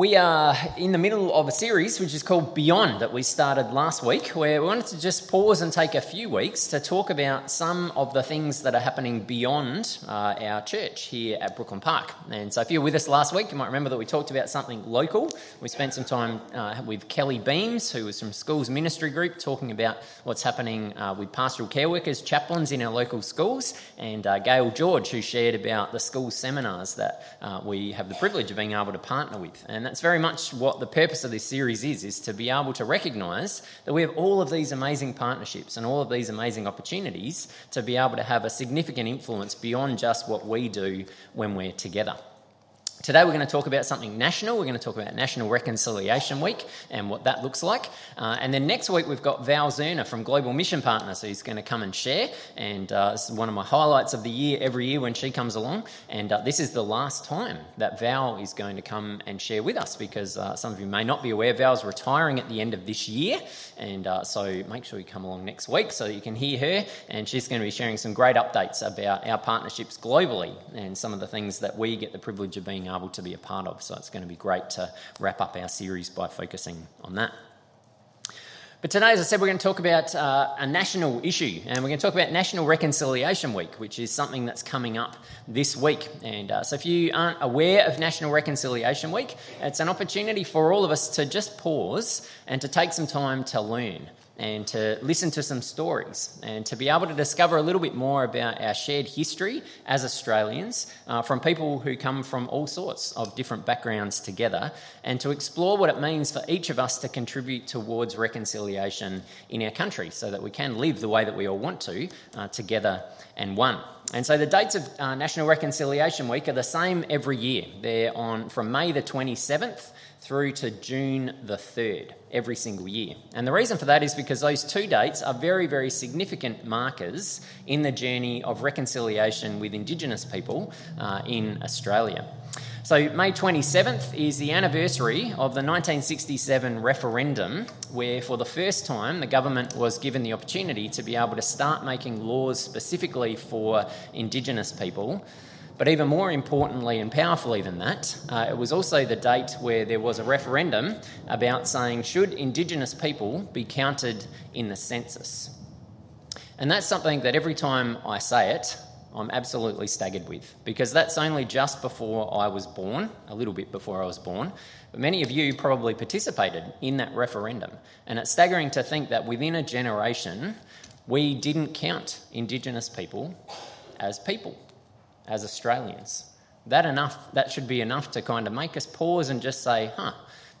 We are in the middle of a series which is called Beyond that we started last week, where we wanted to just pause and take a few weeks to talk about some of the things that are happening beyond uh, our church here at Brooklyn Park. And so, if you were with us last week, you might remember that we talked about something local. We spent some time uh, with Kelly Beams, who was from Schools Ministry Group, talking about what's happening uh, with pastoral care workers, chaplains in our local schools, and uh, Gail George, who shared about the school seminars that uh, we have the privilege of being able to partner with. And that's very much what the purpose of this series is, is to be able to recognise that we have all of these amazing partnerships and all of these amazing opportunities to be able to have a significant influence beyond just what we do when we're together. Today, we're going to talk about something national. We're going to talk about National Reconciliation Week and what that looks like. Uh, and then next week, we've got Val Zerner from Global Mission Partners who's going to come and share. And uh, one of my highlights of the year every year when she comes along. And uh, this is the last time that Val is going to come and share with us because uh, some of you may not be aware, Val's retiring at the end of this year. And uh, so make sure you come along next week so that you can hear her. And she's going to be sharing some great updates about our partnerships globally and some of the things that we get the privilege of being able to be a part of. So it's going to be great to wrap up our series by focusing on that. But today, as I said, we're going to talk about uh, a national issue, and we're going to talk about National Reconciliation Week, which is something that's coming up this week. And uh, so, if you aren't aware of National Reconciliation Week, it's an opportunity for all of us to just pause and to take some time to learn and to listen to some stories and to be able to discover a little bit more about our shared history as Australians uh, from people who come from all sorts of different backgrounds together and to explore what it means for each of us to contribute towards reconciliation in our country so that we can live the way that we all want to uh, together and one. And so the dates of uh, National Reconciliation Week are the same every year. They're on from May the 27th through to June the 3rd every single year. And the reason for that is because those two dates are very, very significant markers in the journey of reconciliation with Indigenous people uh, in Australia. So, May 27th is the anniversary of the 1967 referendum, where for the first time the government was given the opportunity to be able to start making laws specifically for Indigenous people but even more importantly and powerfully than that, uh, it was also the date where there was a referendum about saying should Indigenous people be counted in the census? And that's something that every time I say it, I'm absolutely staggered with because that's only just before I was born, a little bit before I was born. But many of you probably participated in that referendum. And it's staggering to think that within a generation, we didn't count Indigenous people as people as Australians. That enough that should be enough to kind of make us pause and just say, huh,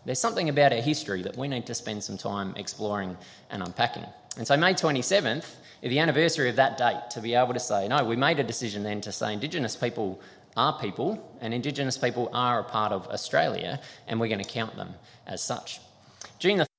there's something about our history that we need to spend some time exploring and unpacking. And so May 27th the anniversary of that date to be able to say, no, we made a decision then to say Indigenous people are people and Indigenous people are a part of Australia and we're going to count them as such. June the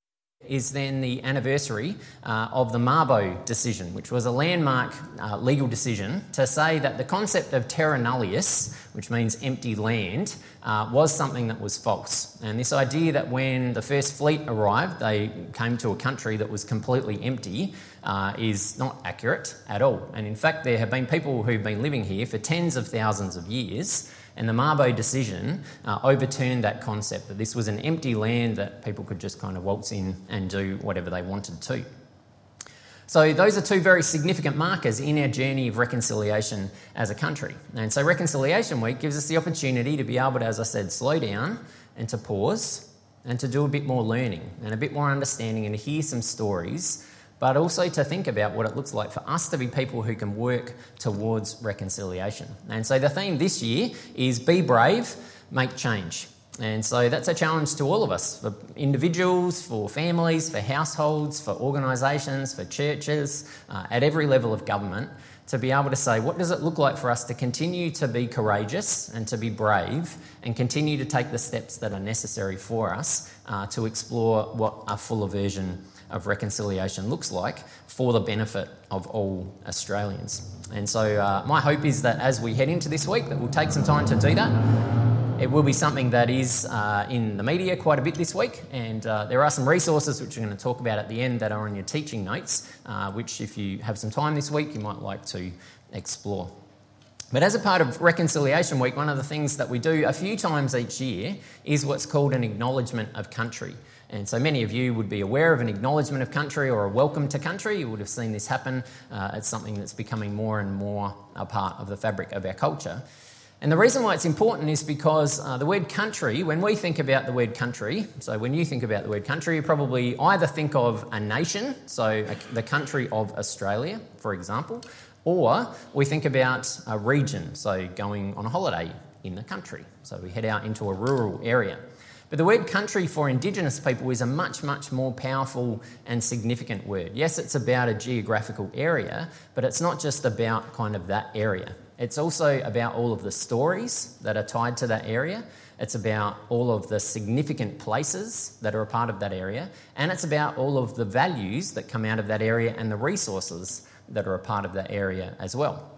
is then the anniversary uh, of the Mabo decision, which was a landmark uh, legal decision to say that the concept of terra nullius, which means empty land, uh, was something that was false. And this idea that when the first fleet arrived, they came to a country that was completely empty uh, is not accurate at all. And in fact, there have been people who've been living here for tens of thousands of years and the Mabo decision uh, overturned that concept that this was an empty land that people could just kind of waltz in and do whatever they wanted to. So, those are two very significant markers in our journey of reconciliation as a country. And so, Reconciliation Week gives us the opportunity to be able to, as I said, slow down and to pause and to do a bit more learning and a bit more understanding and to hear some stories but also to think about what it looks like for us to be people who can work towards reconciliation. And so the theme this year is be brave, make change. And so that's a challenge to all of us for individuals, for families, for households, for organisations, for churches, uh, at every level of government, to be able to say, what does it look like for us to continue to be courageous and to be brave and continue to take the steps that are necessary for us uh, to explore what a fuller version of reconciliation looks like for the benefit of all Australians. And so, uh, my hope is that as we head into this week, that we'll take some time to do that. It will be something that is uh, in the media quite a bit this week, and uh, there are some resources which we're going to talk about at the end that are on your teaching notes, uh, which, if you have some time this week, you might like to explore. But as a part of Reconciliation Week, one of the things that we do a few times each year is what's called an acknowledgement of country. And so many of you would be aware of an acknowledgement of country or a welcome to country. You would have seen this happen. Uh, it's something that's becoming more and more a part of the fabric of our culture. And the reason why it's important is because uh, the word country, when we think about the word country, so when you think about the word country, you probably either think of a nation, so the country of Australia, for example, or we think about a region, so going on a holiday in the country. So we head out into a rural area. But the word country for Indigenous people is a much, much more powerful and significant word. Yes, it's about a geographical area, but it's not just about kind of that area. It's also about all of the stories that are tied to that area. It's about all of the significant places that are a part of that area. And it's about all of the values that come out of that area and the resources that are a part of that area as well.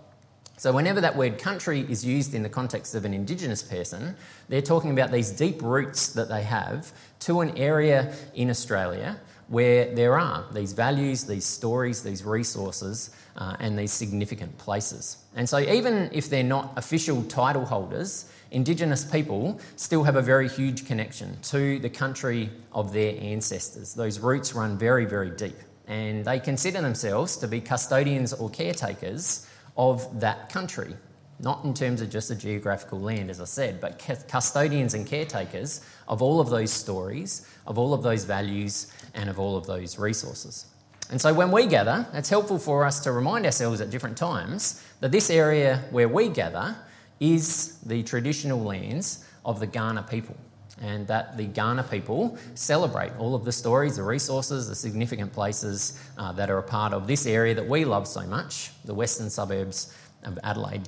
So, whenever that word country is used in the context of an Indigenous person, they're talking about these deep roots that they have to an area in Australia where there are these values, these stories, these resources, uh, and these significant places. And so, even if they're not official title holders, Indigenous people still have a very huge connection to the country of their ancestors. Those roots run very, very deep and they consider themselves to be custodians or caretakers of that country. Not in terms of just the geographical land, as I said, but custodians and caretakers of all of those stories, of all of those values, and of all of those resources. And so when we gather, it's helpful for us to remind ourselves at different times that this area where we gather is the traditional lands of the Kaurna people and that the Kaurna people celebrate all of the stories, the resources, the significant places uh, that are a part of this area that we love so much, the western suburbs of Adelaide.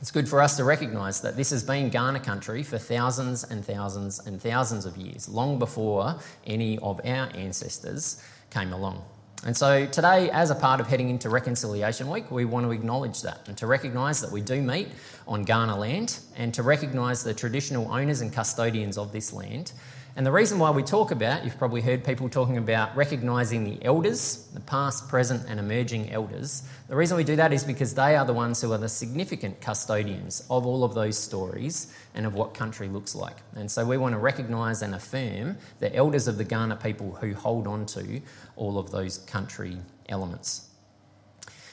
It's good for us to recognise that this has been Kaurna country for thousands and thousands and thousands of years, long before any of our ancestors came along. And so today, as a part of heading into Reconciliation Week, we want to acknowledge that and to recognise that we do meet on Kaurna land and to recognise the traditional owners and custodians of this land and the reason why we talk about, you've probably heard people talking about recognising the elders, the past, present, and emerging elders. The reason we do that is because they are the ones who are the significant custodians of all of those stories and of what country looks like. And so we want to recognise and affirm the elders of the Kaurna people who hold on to all of those country elements.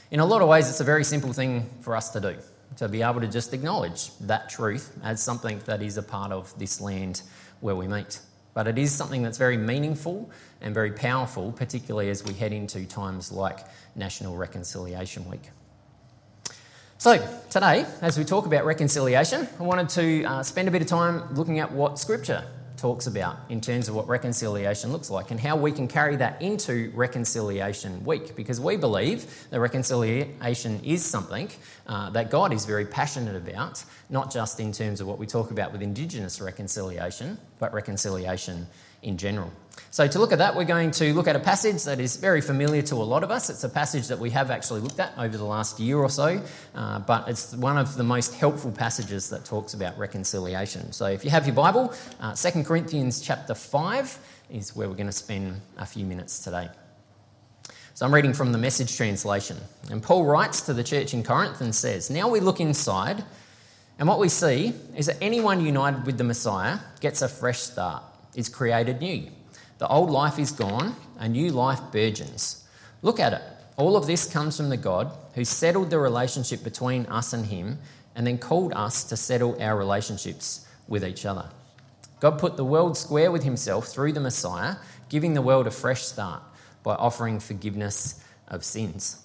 In a lot of ways, it's a very simple thing for us to do to be able to just acknowledge that truth as something that is a part of this land where we meet. But it is something that's very meaningful and very powerful, particularly as we head into times like National Reconciliation Week. So, today, as we talk about reconciliation, I wanted to uh, spend a bit of time looking at what Scripture talks about in terms of what reconciliation looks like and how we can carry that into Reconciliation Week because we believe that reconciliation is something uh, that God is very passionate about, not just in terms of what we talk about with Indigenous reconciliation, but reconciliation in general. So, to look at that, we're going to look at a passage that is very familiar to a lot of us. It's a passage that we have actually looked at over the last year or so, uh, but it's one of the most helpful passages that talks about reconciliation. So, if you have your Bible, uh, 2 Corinthians chapter 5 is where we're going to spend a few minutes today. So, I'm reading from the message translation. And Paul writes to the church in Corinth and says, Now we look inside, and what we see is that anyone united with the Messiah gets a fresh start is created new. The old life is gone, a new life burgeons. Look at it. All of this comes from the God who settled the relationship between us and Him and then called us to settle our relationships with each other. God put the world square with Himself through the Messiah, giving the world a fresh start by offering forgiveness of sins.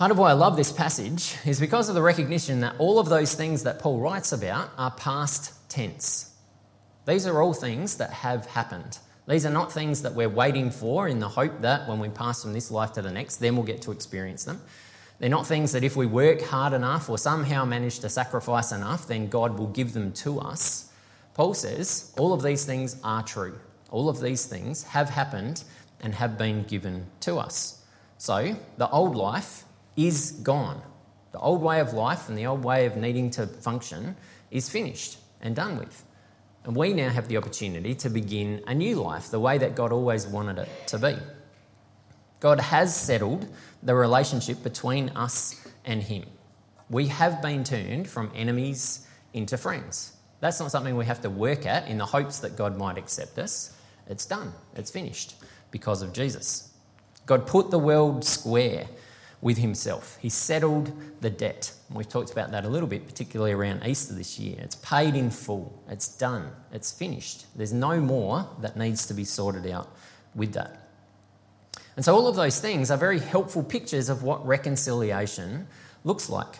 Part of why I love this passage is because of the recognition that all of those things that Paul writes about are past tense. These are all things that have happened. These are not things that we're waiting for in the hope that when we pass from this life to the next, then we'll get to experience them. They're not things that if we work hard enough or somehow manage to sacrifice enough, then God will give them to us. Paul says all of these things are true. All of these things have happened and have been given to us. So the old life is gone. The old way of life and the old way of needing to function is finished and done with. And we now have the opportunity to begin a new life, the way that God always wanted it to be. God has settled the relationship between us and Him. We have been turned from enemies into friends. That's not something we have to work at in the hopes that God might accept us. It's done, it's finished because of Jesus. God put the world square with himself. He settled the debt. We've talked about that a little bit, particularly around Easter this year. It's paid in full, it's done, it's finished. There's no more that needs to be sorted out with that. And so, all of those things are very helpful pictures of what reconciliation looks like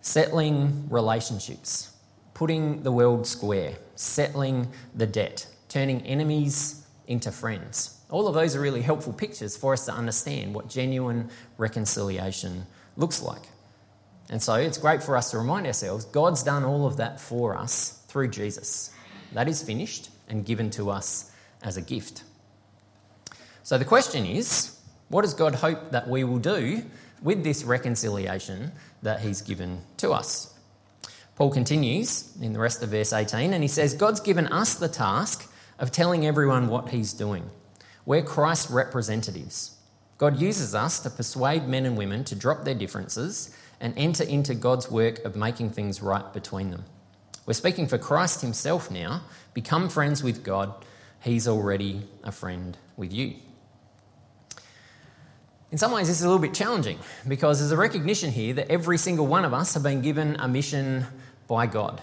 settling relationships, putting the world square, settling the debt, turning enemies into friends. All of those are really helpful pictures for us to understand what genuine reconciliation looks like. And so it's great for us to remind ourselves God's done all of that for us through Jesus. That is finished and given to us as a gift. So the question is what does God hope that we will do with this reconciliation that He's given to us? Paul continues in the rest of verse 18 and he says, God's given us the task of telling everyone what He's doing. We're Christ's representatives. God uses us to persuade men and women to drop their differences and enter into God's work of making things right between them. We're speaking for Christ Himself now. Become friends with God. He's already a friend with you. In some ways, this is a little bit challenging because there's a recognition here that every single one of us have been given a mission by God.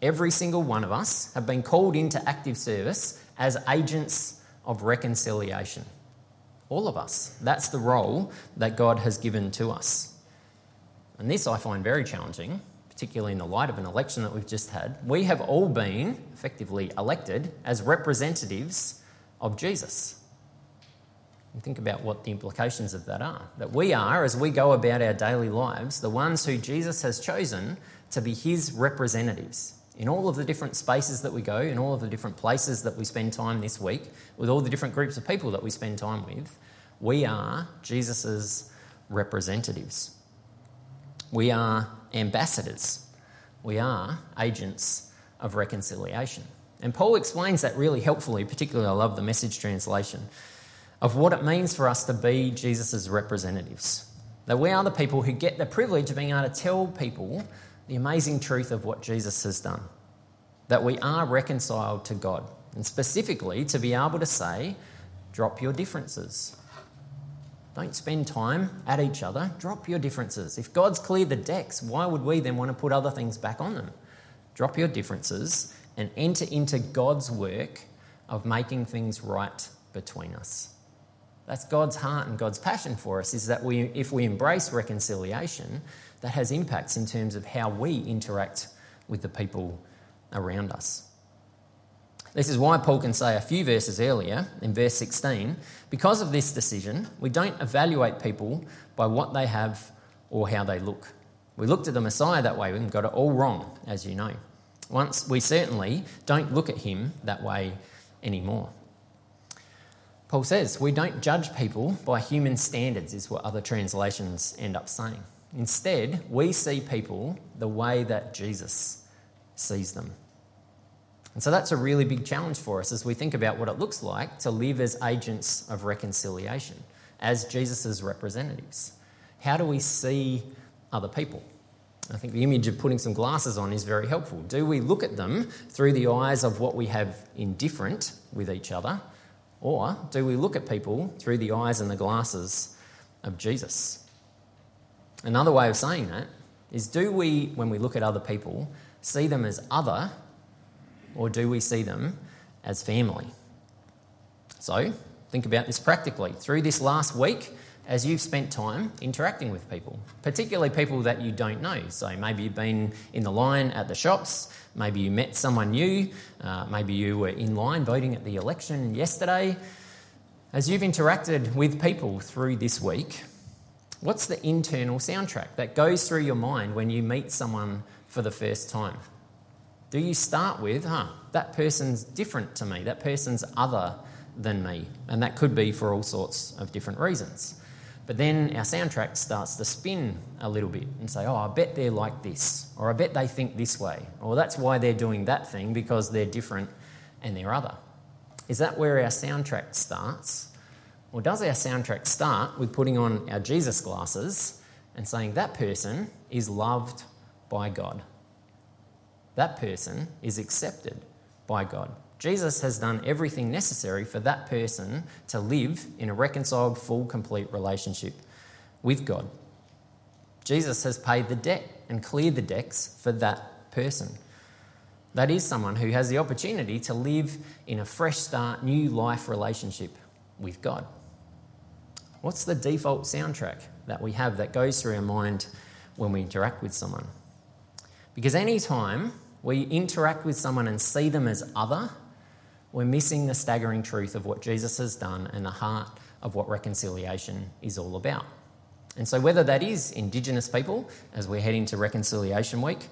Every single one of us have been called into active service as agents of reconciliation. All of us. That's the role that God has given to us. And this I find very challenging, particularly in the light of an election that we've just had. We have all been effectively elected as representatives of Jesus. And think about what the implications of that are. That we are, as we go about our daily lives, the ones who Jesus has chosen to be his representatives. In all of the different spaces that we go, in all of the different places that we spend time this week, with all the different groups of people that we spend time with, we are Jesus' representatives. We are ambassadors. We are agents of reconciliation. And Paul explains that really helpfully, particularly I love the message translation of what it means for us to be Jesus' representatives. That we are the people who get the privilege of being able to tell people the amazing truth of what Jesus has done. That we are reconciled to God. And specifically, to be able to say, drop your differences. Don't spend time at each other, drop your differences. If God's cleared the decks, why would we then want to put other things back on them? Drop your differences and enter into God's work of making things right between us. That's God's heart and God's passion for us is that we, if we embrace reconciliation, that has impacts in terms of how we interact with the people around us. This is why Paul can say a few verses earlier, in verse 16, because of this decision, we don't evaluate people by what they have or how they look. We looked at the Messiah that way and got it all wrong, as you know. Once we certainly don't look at him that way anymore. Paul says we don't judge people by human standards, is what other translations end up saying. Instead, we see people the way that Jesus sees them. And so that's a really big challenge for us as we think about what it looks like to live as agents of reconciliation, as Jesus' representatives. How do we see other people? I think the image of putting some glasses on is very helpful. Do we look at them through the eyes of what we have indifferent with each other, or do we look at people through the eyes and the glasses of Jesus? Another way of saying that is do we, when we look at other people, see them as other or do we see them as family? So, think about this practically. Through this last week, as you've spent time interacting with people, particularly people that you don't know. So maybe you've been in the line at the shops, maybe you met someone new, uh, maybe you were in line voting at the election yesterday. As you've interacted with people through this week, what's the internal soundtrack that goes through your mind when you meet someone for the first time? Do you start with, huh, that person's different to me, that person's other than me? And that could be for all sorts of different reasons. But then our soundtrack starts to spin a little bit and say, oh, I bet they're like this, or I bet they think this way, or that's why they're doing that thing because they're different and they're other. Is that where our soundtrack starts? Or does our soundtrack start with putting on our Jesus glasses and saying that person is loved by God. That person is accepted by God. Jesus has done everything necessary for that person to live in a reconciled, full, complete relationship with God. Jesus has paid the debt and cleared the decks for that person. That is someone who has the opportunity to live in a fresh start, new life relationship with God. What's the default soundtrack that we have that goes through our mind when we interact with someone? Because anytime we interact with someone and see them as other, we're missing the staggering truth of what Jesus has done and the heart of what reconciliation is all about. And so, whether that is Indigenous people as we head into Reconciliation Week,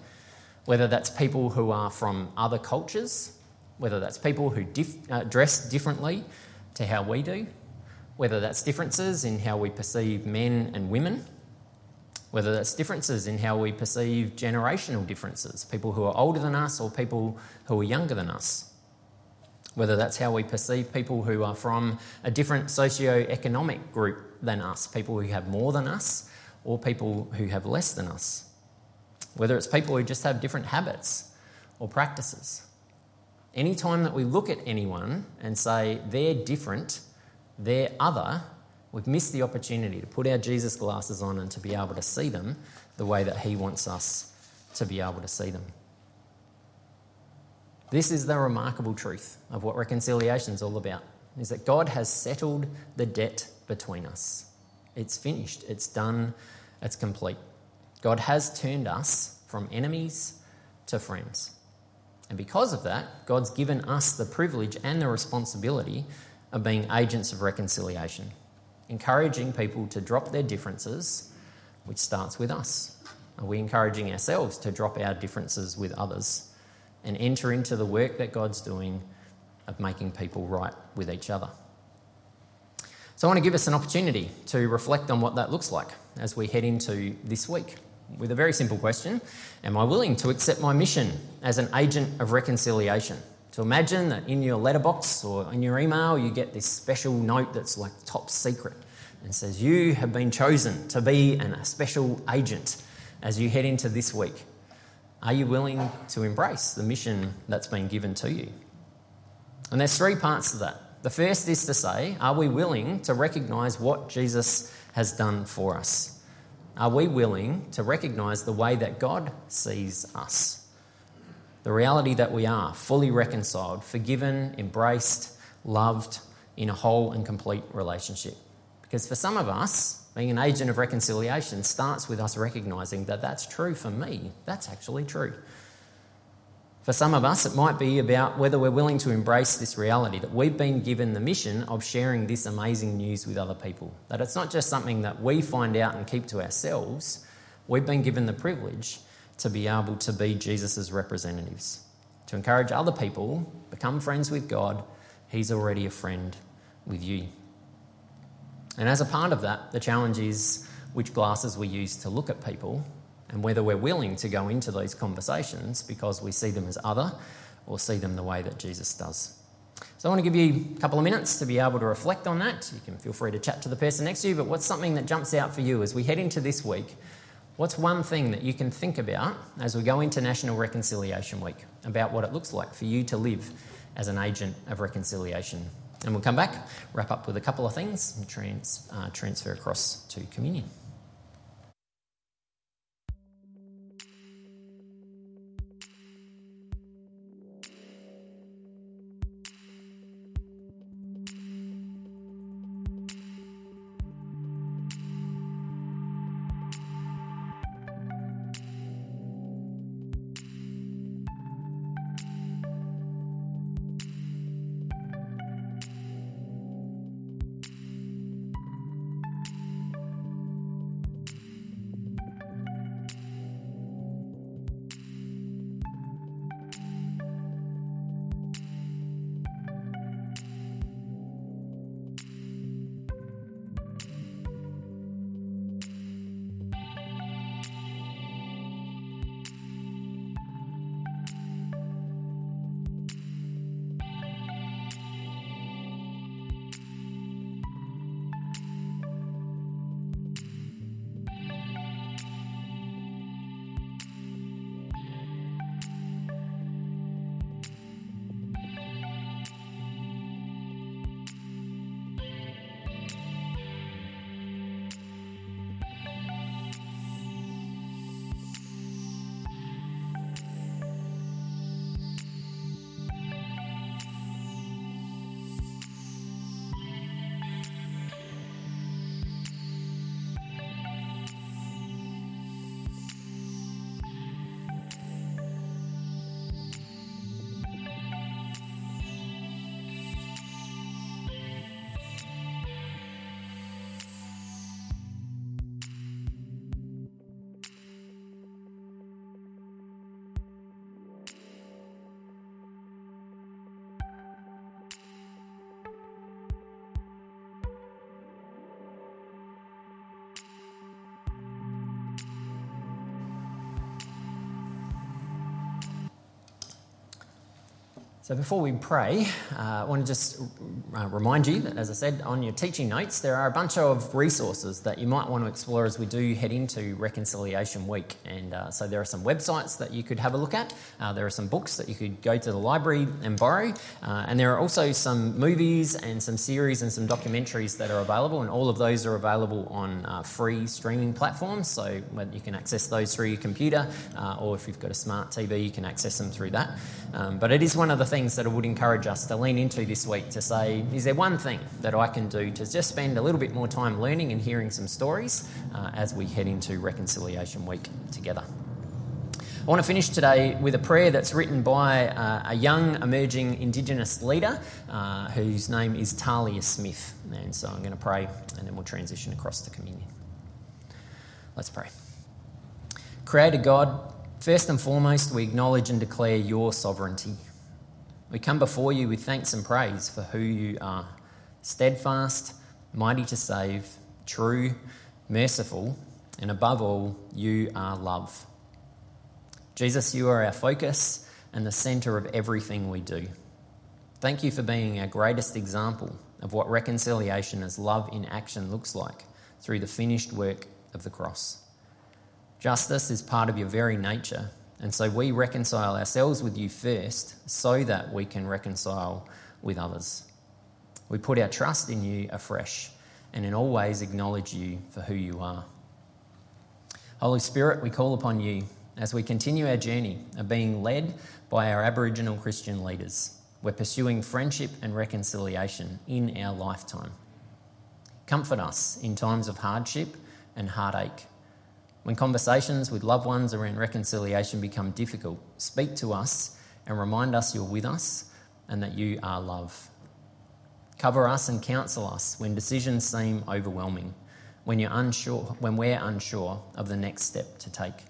whether that's people who are from other cultures, whether that's people who dif- uh, dress differently to how we do, whether that's differences in how we perceive men and women, whether that's differences in how we perceive generational differences, people who are older than us or people who are younger than us, whether that's how we perceive people who are from a different socio-economic group than us, people who have more than us or people who have less than us whether it's people who just have different habits or practices. Anytime that we look at anyone and say they're different, they're other, we've missed the opportunity to put our Jesus glasses on and to be able to see them the way that He wants us to be able to see them. This is the remarkable truth of what reconciliation is all about is that God has settled the debt between us. It's finished, it's done, it's complete. God has turned us from enemies to friends. And because of that, God's given us the privilege and the responsibility of being agents of reconciliation, encouraging people to drop their differences, which starts with us. Are we encouraging ourselves to drop our differences with others and enter into the work that God's doing of making people right with each other? So, I want to give us an opportunity to reflect on what that looks like as we head into this week with a very simple question Am I willing to accept my mission as an agent of reconciliation? To imagine that in your letterbox or in your email, you get this special note that's like top secret and says, You have been chosen to be an, a special agent as you head into this week. Are you willing to embrace the mission that's been given to you? And there's three parts to that. The first is to say, Are we willing to recognise what Jesus has done for us? Are we willing to recognise the way that God sees us? The reality that we are fully reconciled, forgiven, embraced, loved in a whole and complete relationship. Because for some of us, being an agent of reconciliation starts with us recognising that that's true for me. That's actually true. For some of us, it might be about whether we're willing to embrace this reality that we've been given the mission of sharing this amazing news with other people. That it's not just something that we find out and keep to ourselves, we've been given the privilege to be able to be Jesus' representatives, to encourage other people, become friends with God. He's already a friend with you. And as a part of that, the challenge is which glasses we use to look at people and whether we're willing to go into those conversations because we see them as other or see them the way that Jesus does. So I want to give you a couple of minutes to be able to reflect on that. You can feel free to chat to the person next to you, but what's something that jumps out for you as we head into this week? What's one thing that you can think about as we go into National Reconciliation Week about what it looks like for you to live as an agent of reconciliation? And we'll come back, wrap up with a couple of things, and trans, uh, transfer across to communion. So, before we pray, uh, I want to just uh, remind you that, as I said, on your teaching notes, there are a bunch of resources that you might want to explore as we do head into Reconciliation Week. And uh, so, there are some websites that you could have a look at, uh, there are some books that you could go to the library and borrow, uh, and there are also some movies and some series and some documentaries that are available, and all of those are available on uh, free streaming platforms. So, you can access those through your computer, or if you've got a smart TV, you can access them through that. Um, but it is one of the things that I would encourage us to lean into this week to say, is there one thing that I can do to just spend a little bit more time learning and hearing some stories uh, as we head into Reconciliation Week together? I want to finish today with a prayer that's written by uh, a young emerging Indigenous leader uh, whose name is Talia Smith. And so I'm going to pray and then we'll transition across to communion. Let's pray. Creator God, First and foremost, we acknowledge and declare your sovereignty. We come before you with thanks and praise for who you are steadfast, mighty to save, true, merciful, and above all, you are love. Jesus, you are our focus and the centre of everything we do. Thank you for being our greatest example of what reconciliation as love in action looks like through the finished work of the cross. Justice is part of your very nature, and so we reconcile ourselves with you first so that we can reconcile with others. We put our trust in you afresh and in all ways acknowledge you for who you are. Holy Spirit, we call upon you as we continue our journey of being led by our Aboriginal Christian leaders. We're pursuing friendship and reconciliation in our lifetime. Comfort us in times of hardship and heartache when conversations with loved ones around reconciliation become difficult, speak to us and remind us you're with us and that you are love. Cover us and counsel us when decisions seem overwhelming, when you're unsure, when we're unsure of the next step to take.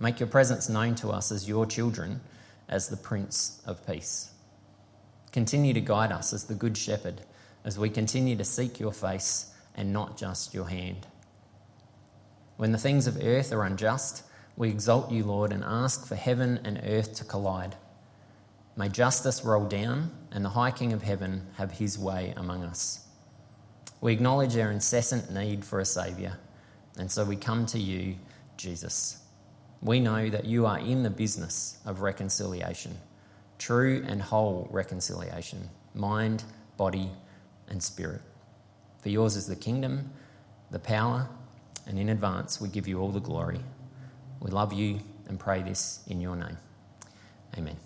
Make your presence known to us as your children, as the Prince of Peace. Continue to guide us as the Good Shepherd as we continue to seek your face and not just your hand. When the things of earth are unjust, we exalt you, Lord, and ask for heaven and earth to collide. May justice roll down and the High King of heaven have his way among us. We acknowledge our incessant need for a Saviour, and so we come to you, Jesus. We know that you are in the business of reconciliation, true and whole reconciliation, mind, body, and spirit. For yours is the kingdom, the power, and in advance, we give you all the glory. We love you and pray this in your name. Amen.